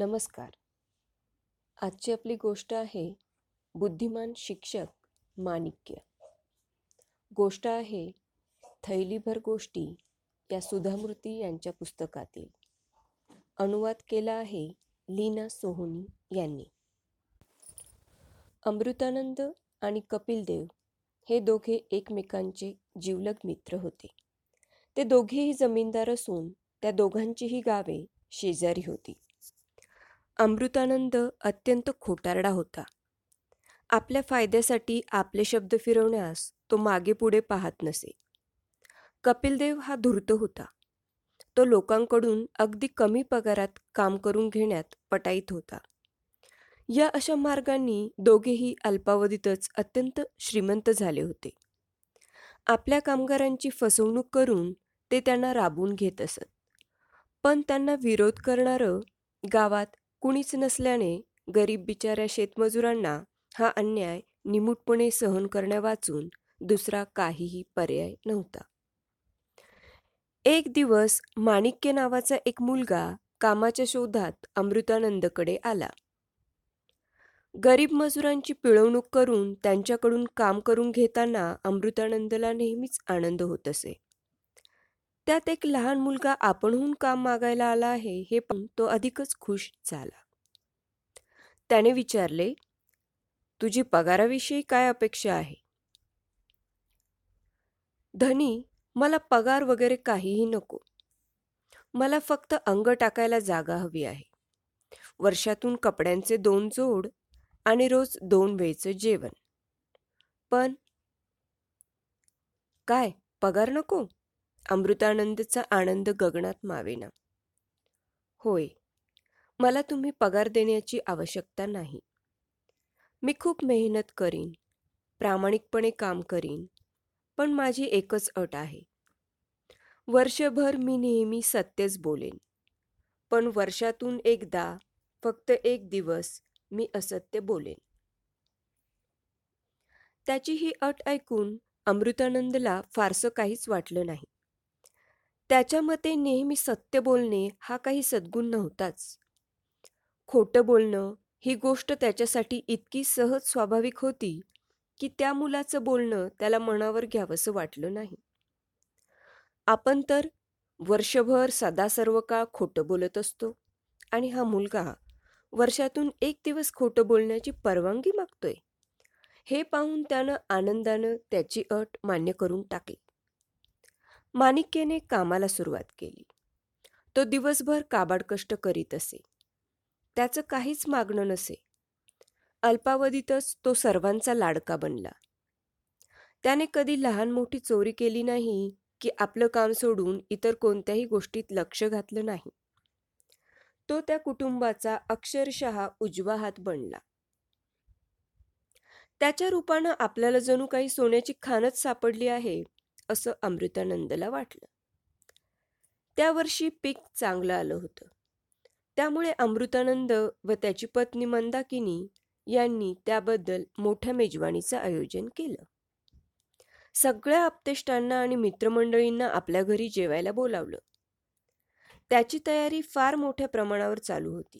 नमस्कार. आजची आपली गोष्ट आहे बुद्धिमान शिक्षक माणिक्य. गोष्ट आहे थैलीभर गोष्टी या सुधामूर्ती यांच्या पुस्तकातील. अनुवाद केला आहे लीना सोहोनी यांनी. अमृतानंद आणि कपिल देव हे दोघे एकमेकांचे जिवलग मित्र होते. ते दोघेही जमीनदार असून त्या दोघांचीही गावे शेजारी होती. अमृतानंद अत्यंत खोटारडा होता. आपल्या फायद्यासाठी आपले शब्द फिरवण्यास तो मागे पुढे पाहत नसे. कपिलदेव हा धूर्त होता. तो लोकांकडून अगदी कमी पगारात काम करून घेण्यात पटाईत होता. या अशा मार्गांनी दोघेही अल्पावधीतच अत्यंत श्रीमंत झाले होते. आपल्या कामगारांची फसवणूक करून ते त्यांना राबवून घेत असत. पण त्यांना विरोध करणारं गावात कुणीच नसल्याने गरीब बिचाऱ्या शेतमजुरांना हा अन्याय निमूटपणे सहन करण्यावाचून दुसरा काहीही पर्याय नव्हता. एक दिवस माणिक्य नावाचा एक मुलगा कामाच्या शोधात अमृतानंदकडे आला. गरीब मजुरांची पिळवणूक करून त्यांच्याकडून काम करून घेताना अमृतानंदला नेहमीच आनंद होत असे. त्यात एक लहान मुलगा आपणहून काम मागायला आला आहे हे पण तो अधिकच खुश झाला. त्याने विचारले तुझी पगाराविषयी काय अपेक्षा आहे? धनी मला पगार वगैरे काहीही नको. मला फक्त अंग टाकायला जागा हवी आहे. वर्षातून कपड्यांचे दोन जोड आणि रोज दोन वेळचं जेवण. पण काय पगार नको? अमृतानंदचा आनंद गगनात मावेना. होय मला तुम्ही पगार देण्याची आवश्यकता नाही. मी खूप मेहनत करीन प्रामाणिकपणे काम करीन पण माझी एकच अट आहे. वर्षभर मी नेहमी सत्यच बोलेन पण वर्षातून एकदा फक्त एक दिवस मी असत्य बोलेन. त्याची ही अट ऐकून अमृतानंदला फारसं काहीच वाटलं नाही. त्याच्या मते नेहमी सत्य बोलणे हा काही सद्गुण नव्हताच. खोटं बोलणं ही गोष्ट त्याच्यासाठी इतकी सहज स्वाभाविक होती की त्या मुलाचं बोलणं त्याला मनावर घ्यावंसं वाटलं नाही. आपण तर वर्षभर सदा सर्व काळ खोटं बोलत असतो आणि हा मुलगा वर्षातून एक दिवस खोटं बोलण्याची परवानगी मागतोय. हे पाहून त्यानं आनंदानं त्याची अट मान्य करून टाकली माणिक्यने कामाला सुरुवात केली. तो दिवसभर काबाड कष्ट करीत असे. त्याचं काहीच मागणं नसे. अल्पावधीतच तो सर्वांचा लाडका बनला. त्याने कधी लहान मोठी चोरी केली नाही की आपलं काम सोडून इतर कोणत्याही गोष्टीत लक्ष घातलं नाही. तो त्या कुटुंबाचा अक्षरशः उजवा हात बनला. त्याच्या रूपानं आपल्याला जणू काही सोन्याची खानच सापडली आहे असं अमृतानंदला वाटलं. त्या वर्षी पीक चांगलं आलं होतं. त्यामुळे अमृतानंद व त्याची पत्नी मंदाकिनी यांनी त्याबद्दल मोठ्या मेजवानीचं आयोजन केलं. सगळ्या आपतेष्टांना आणि मित्रमंडळींना आपल्या घरी जेवायला बोलावलं. त्याची तयारी फार मोठ्या प्रमाणावर चालू होती.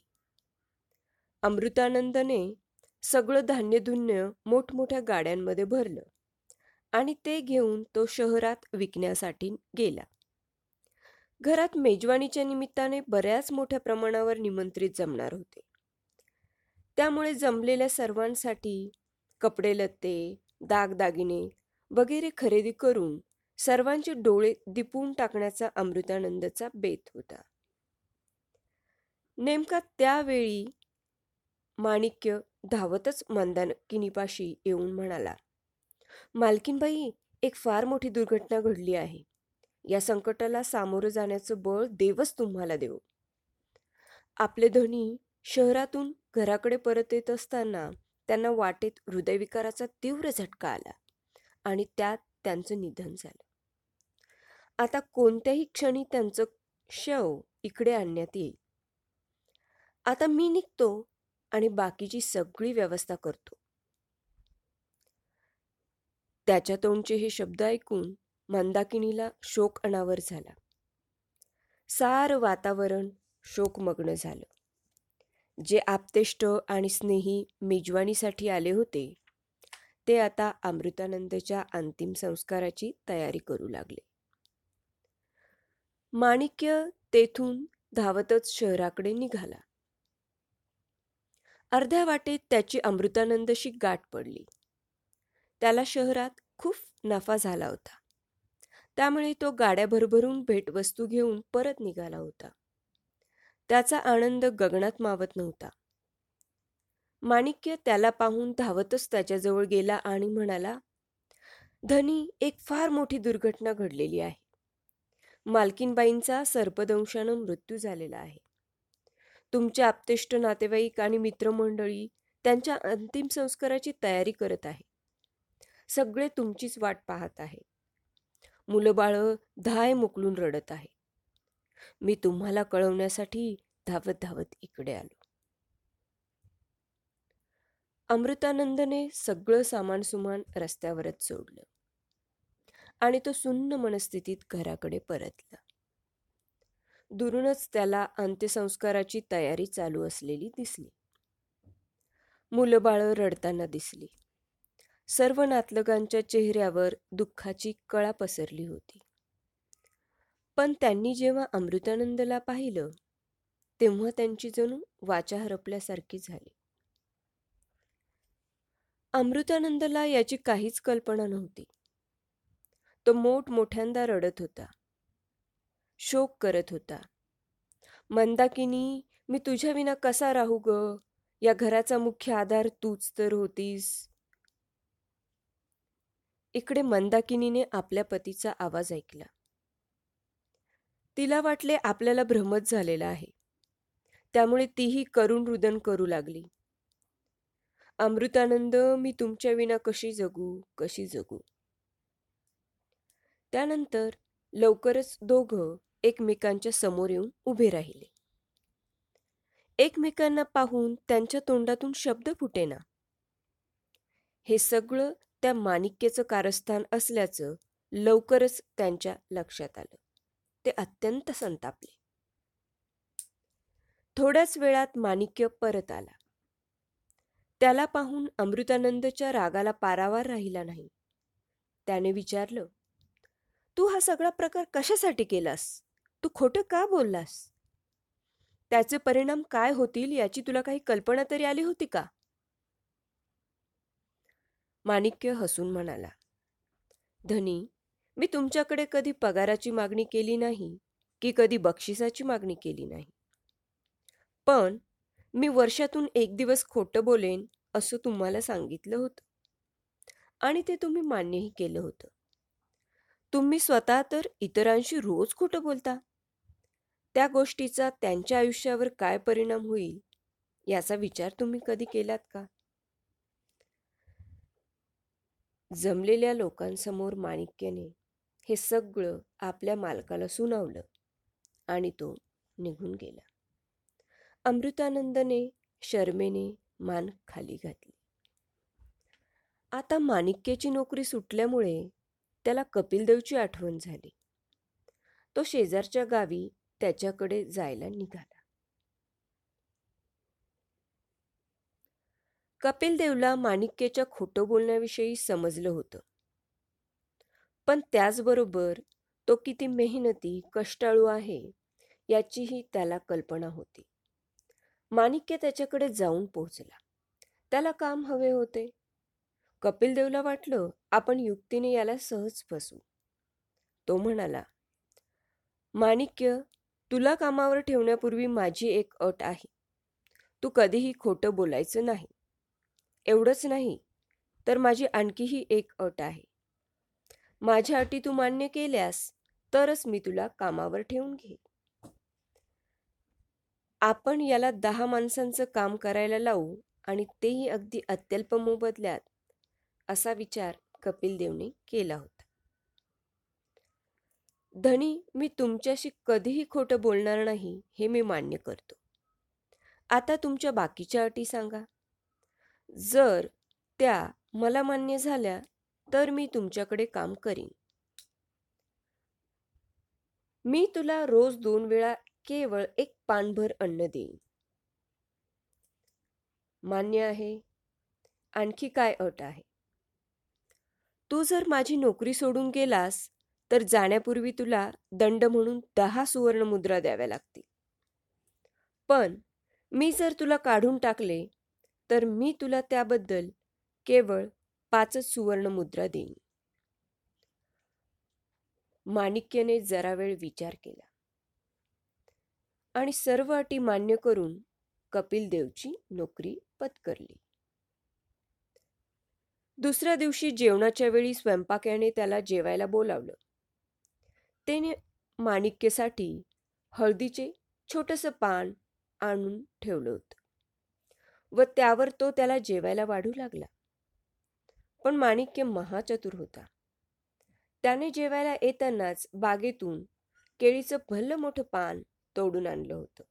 अमृतानंदने सगळं धान्यधुन्य मोठमोठ्या गाड्यांमध्ये भरलं. आणि ते घेऊन तो शहरात विकण्यासाठी गेला. घरात मेजवानीच्या निमित्ताने बऱ्याच मोठ्या प्रमाणावर निमंत्रित जमणार होते. त्यामुळे जमलेल्या सर्वांसाठी कपडे लत्ते दागदागिने वगैरे खरेदी करून सर्वांचे डोळे दिपून टाकण्याचा अमृतानंदचा बेत होता. नेमका त्यावेळी माणिक्य धावतच मंदाकिनीपाशी येऊन म्हणाला मालकीनबाई एक फार मोठी दुर्घटना घडली आहे. या संकटाला सामोरं जाण्याचं बळ देवच तुम्हाला देव. आपले धनी शहरातून घराकडे परत येत असताना त्यांना वाटेत हृदयविकाराचा तीव्र झटका आला आणि त्यात त्यांचं निधन झालं. आता कोणत्याही क्षणी त्यांचं शव इकडे आणण्यात येईल. आता मी निघतो आणि बाकीची सगळी व्यवस्था करतो. त्याच्या तोंडचे हे शब्द ऐकून मंदाकिनीला शोक अनावर झाला. सारं वातावरण शोकमग्न झालं. जे आपतेष्ट आणि स्नेही मेजवानीसाठी आले होते ते आता अमृतानंदच्या अंतिम संस्काराची तयारी करू लागले. माणिक्य तेथून धावतच शहराकडे निघाला. अर्ध्या वाटेत त्याची अमृतानंदशी गाठ पडली. त्याला शहरात खूप नफा झाला होता. त्यामुळे तो गाड्या भरभरून भेटवस्तू घेऊन परत निघाला होता. त्याचा आनंद गगनात मावत नव्हता. माणिक्य त्याला पाहून धावतच त्याच्याजवळ गेला आणि म्हणाला धनी एक फार मोठी दुर्घटना घडलेली आहे. मालकीनबाईंचा सर्पदंशानं मृत्यू झालेला आहे. तुमच्या आप्तेष्ट नातेवाईक आणि मित्रमंडळी त्यांच्या अंतिम संस्काराची तयारी करत आहे. सगळे तुमचीच वाट पाहत आहे. मुलं बाळं धाय मुकलून रडत आहे. मी तुम्हाला कळवण्यासाठी धावत धावत इकडे आलो. अमृतानंदने सगळं सामान सुमान रस्त्यावरच सोडलं आणि तो सुन्न मनस्थितीत घराकडे परतला. दुरूनच त्याला अंत्यसंस्काराची तयारी चालू असलेली दिसली. मुलं बाळं रडताना दिसली. सर्व नातलगांच्या चेहऱ्यावर दुःखाची कळा पसरली होती. पण त्यांनी जेव्हा अमृतानंदला पाहिलं तेव्हा त्यांची जणू वाचा हरपल्यासारखी झाली. अमृतानंदला याची काहीच कल्पना नव्हती. तो मोठमोठ्यांदा रडत होता. शोक करत होता. मंदाकिनी मी तुझ्या विना कसा राहू ग? या घराचा मुख्य आधार तूच तर होतीस. इकडे मंदाकिनीने आपल्या पतीचा आवाज ऐकला. तिला वाटले आपल्याला भ्रमच झालेला आहे. त्यामुळे तीही करुण रुदन करू लागली. अमृतानंद मी तुमच्या विना कशी जगू कशी जगू? त्यानंतर लवकरच दोघं एकमेकांच्या समोर येऊन उभे राहिले. एकमेकांना पाहून त्यांच्या तोंडातून शब्द फुटेना. हे सगळं त्या माणिक्याचं कारस्थान असल्याचं लवकरच त्यांच्या लक्षात आलं. ते अत्यंत संतापले. थोड्याच वेळात माणिक्य परत आला. त्याला पाहून अमृतानंदच्या रागाला पारावार राहिला नाही. त्याने विचारलं तू हा सगळा प्रकार कशासाठी केलास? तू खोटं का बोललास? त्याचे परिणाम काय होतील याची तुला काही कल्पना तरी आली होती का? माणिक्य हसून म्हणाला धनी मी तुमच्याकडे कधी पगाराची मागणी केली नाही की कधी बक्षिसाची मागणी केली नाही. पण मी वर्षातून एक दिवस खोटं बोलेन असं तुम्हाला सांगितलं होतं. आणि ते तुम्ही मान्यही केलं होतं. तुम्ही स्वतः तर इतरांशी रोज खोटं बोलता. त्या गोष्टीचा त्यांच्या आयुष्यावर काय परिणाम होईल याचा विचार तुम्ही कधी केलात का? जमलेल्या लोकांसमोर माणिक्यने हे सगळं आपल्या मालकाला सुनावलं आणि तो निघून गेला. अमृतानंदने शर्मेने मान खाली घातली. आता माणिक्याची नोकरी सुटल्यामुळे त्याला कपिलदेवची आठवण झाली. तो शेजारच्या गावी त्याच्याकडे जायला निघाला. कपिलदेवला माणिक्यच्या खोटं बोलण्याविषयी समजलं होतं. पण त्याचबरोबर तो किती मेहनती कष्टाळू आहे याचीही त्याला कल्पना होती. माणिक्य त्याच्याकडे जाऊन पोहोचला. त्याला काम हवे होते. कपिलदेवला वाटलं आपण युक्तीने याला सहज फसू तो म्हणाला माणिक्य तुला कामावर ठेवण्यापूर्वी माझी एक अट आहे. तू कधीही खोटं बोलायचं नाही. एवढंच नाही तर माझी आणखीही एक अट आहे. माझ्या अटी तू मान्य केल्यास तरच मी तुला कामावर ठेवून घे आपण याला दहा माणसांचं काम करायला लावू आणि तेही अगदी अत्यल्प मोबदल्यात असा विचार कपिल देवने केला होता. धनी मी तुमच्याशी कधीही खोटं बोलणार नाही हे मी मान्य करतो. आता तुमच्या बाकीच्या अटी सांगा. जर त्या मला मान्य झाल्या तर मी तुमच्याकडे काम करीन. मी तुला रोज दोन वेळा केवळ एक पानभर अन्न देईन. मान्य आहे. आणखी काय अट आहे? तू जर माझी नोकरी सोडून गेलास तर जाण्यापूर्वी तुला दंड म्हणून दहा सुवर्णमुद्रा द्याव्या लागतील. पण मी जर तुला काढून टाकले तर मी तुला त्याबद्दल केवळ पाचच सुवर्णमुद्रा देईन. माणिक्यने जरा वेळ विचार केला. आणि सर्व अटी मान्य करून कपिल देवची नोकरी पत्करली. दुसऱ्या दिवशी जेवणाच्या वेळी स्वयंपाक्याने त्याला जेवायला बोलावलं. त्याने माणिक्यसाठी हळदीचे छोटंसं पान आणून ठेवलं होतं. व त्यावर तो त्याला जेवायला वाढू लागला. पण माणिक्य महाचतुर होता. त्याने जेवायला येतानाच बागेतून केळीचं भल्ल मोठं पान तोडून आणलं होतं.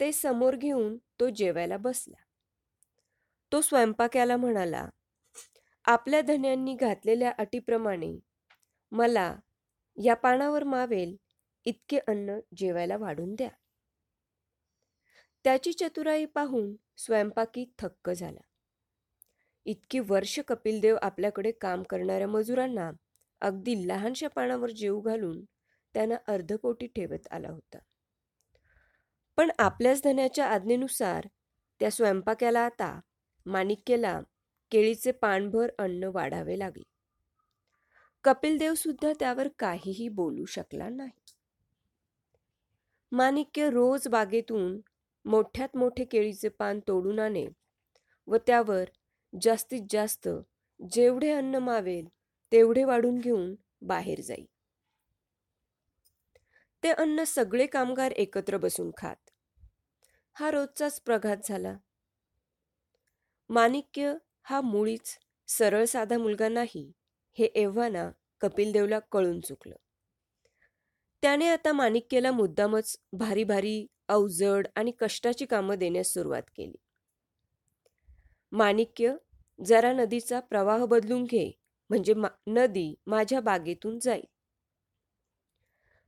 ते समोर घेऊन तो जेवायला बसला. तो स्वयंपाक्याला म्हणाला आपल्या धन्यांनी घातलेल्या अटीप्रमाणे मला या पानावर मावेल इतके अन्न जेवायला वाढून द्या. त्याची चतुराई पाहून स्वयंपाकी थक्क झाला. इतकी वर्ष कपिलदेव आपल्याकडे काम करणाऱ्या मजुरांना अगदी लहानशा पानावर जेव घालून त्यांना अर्धपोटी ठेवत आला होता. पण आपल्याच धन्याच्या आज्ञेनुसार त्या स्वयंपाक्याला आता माणिक्यला केळीचे पानभर अन्न वाढावे लागले. कपिलदेव सुद्धा त्यावर काहीही बोलू शकला नाही. माणिक्य रोज बागेतून मोठ्यात मोठे केळीचे पान तोडून आणे व त्यावर जास्तीत जास्त जेवढे अन्न मावेल तेवढे वाढून घेऊन बाहेर जाई. ते अन्न सगळे कामगार एकत्र बसून खात. हा रोजचाच प्रघात झाला. माणिक्य हा मुळीच सरळ साधा मुलगा नाही हे एव्हाना कपिलदेवला कळून चुकलं. त्याने आता माणिक्यला मुद्दामच भारी भारी अवजड आणि कष्टाची कामं देण्यास सुरुवात केली. माणिक्य जरा नदीचा प्रवाह बदलून घे म्हणजे नदी माझ्या बागेतून जाईल.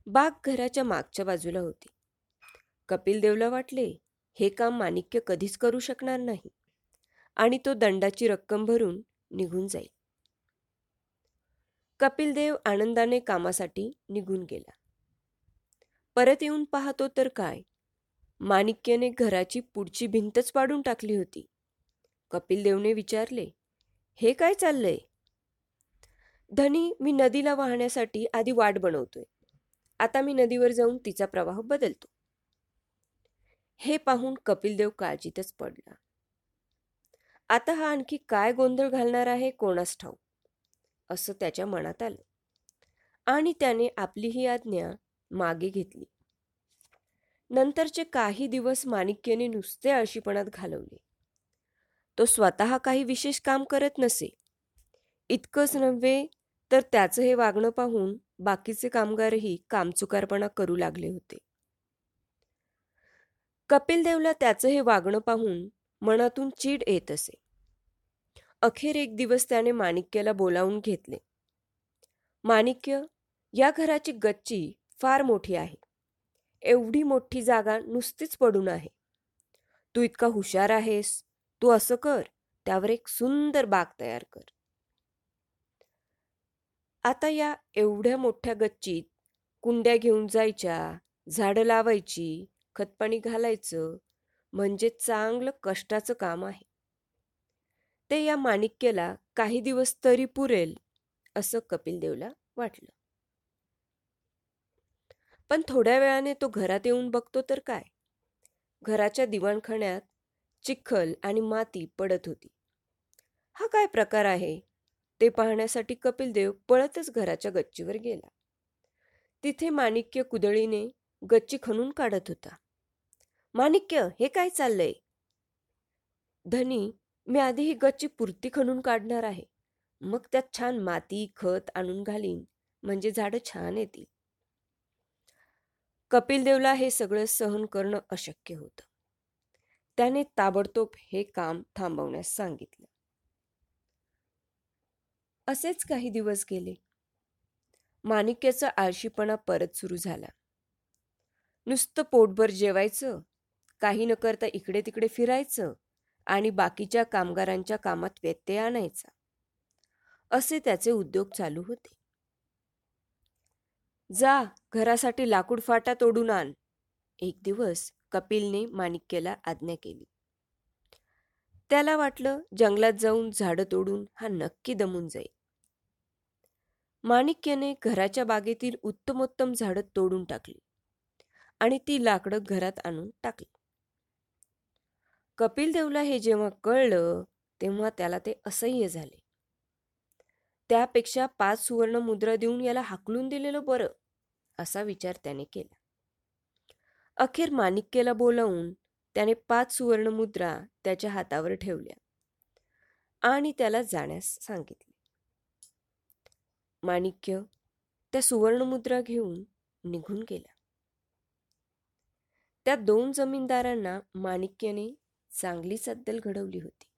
बाग घराच्या मागच्या बाजूला होती. कपिल देवला वाटले हे काम माणिक्य कधीच करू शकणार नाही. आणि तो दंडाची रक्कम भरून निघून जाईल. कपिलदेव आनंदाने कामासाठी निघून गेला. परत येऊन पाहतो तर काय? माणिक्यने घराची पुढची भिंतच पाडून टाकली होती. कपिलदेवने विचारले हे काय चाललंय? धनी मी नदीला वाहण्यासाठी आधी वाट बनवतोय. आता मी नदीवर जाऊन तिचा प्रवाह बदलतो. हे पाहून कपिलदेव काळजीतच पडला. आता हा आणखी काय गोंधळ घालणार आहे कोणास ठाऊ असं त्याच्या मनात आलं. आणि त्याने आपली ही आज्ञा मागे घेतली. नंतरचे काही दिवस माणिक्यने नुसते आळशीपणात घालवले. तो स्वतः काही विशेष काम करत नसे. इतकंच नव्हे तर त्याचं हे वागणं पाहून बाकीचे कामगारही कामचुकारपणा करू लागले होते. कपिल देवला त्याचं हे वागणं पाहून मनातून चीड येत असे. अखेर एक दिवस त्याने माणिक्यला बोलावून घेतले. माणिक्य या घराची गच्ची फार मोठी आहे. एवढी मोठी जागा नुसतीच पडून आहे. तू इतका हुशार आहेस. तू असं कर. त्यावर एक सुंदर बाग तयार कर. आता या एवढ्या मोठ्या गच्चीत कुंड्या घेऊन जायच्या झाडं लावायची खतपाणी घालायचं म्हणजे चांगलं कष्टाचं काम आहे. ते या माणिक्यला काही दिवस तरी पुरेल असं कपिल देवला वाटलं. पण थोड्या वेळाने तो घरात येऊन बघतो तर काय? घराच्या दिवाणखाण्यात चिखल आणि माती पडत होती. हा काय प्रकार आहे? ते पाहण्यासाठी कपिल देव पळतच घराच्या गच्चीवर गेला. तिथे माणिक्य कुदळीने गच्ची खणून काढत होता. माणिक्य हे काय चाललंय? धनी मी आधी ही गच्ची पुरती खणून काढणार आहे. मग त्यात छान माती खत आणून घालीन. म्हणजे झाडं छान येतील. कपिलदेवला हे सगळं सहन करणं अशक्य होतं. त्याने ताबडतोब हे काम थांबवण्यास सांगितलं. असेच काही दिवस गेले. माणिक्याचा आळशीपणा परत सुरू झाला. नुसतं पोटभर जेवायचं काही न करता इकडे तिकडे फिरायचं आणि बाकीच्या कामगारांच्या कामात व्यत्यय आणायचा. असे त्याचे उद्योग चालू होते. जा घरासाठी लाकूड फाटा तोडून आण. एक दिवस कपिलने माणिक्यला आज्ञा केली. त्याला वाटलं जंगलात जाऊन झाडं तोडून हा नक्की दमून जाईल. माणिक्यने घराच्या बागेतील उत्तमोत्तम झाडं तोडून टाकली आणि ती लाकडं घरात आणून टाकली. कपिल देवला हे जेव्हा कळलं तेव्हा त्याला ते असह्य झाले. त्यापेक्षा पाच सुवर्ण मुद्रा देऊन याला हाकलून दिलेलं बरं. असा विचार त्याने केला. अखेर माणिक्यला बोलावून त्याने पाच सुवर्ण मुद्रा त्याच्या हातावर ठेवल्या आणि त्याला जाण्यास सांगितले. माणिक्य त्या सुवर्णमुद्रा घेऊन निघून गेला. त्या दोन जमीनदारांना माणिक्यने चांगली सद्दल घडवली होती.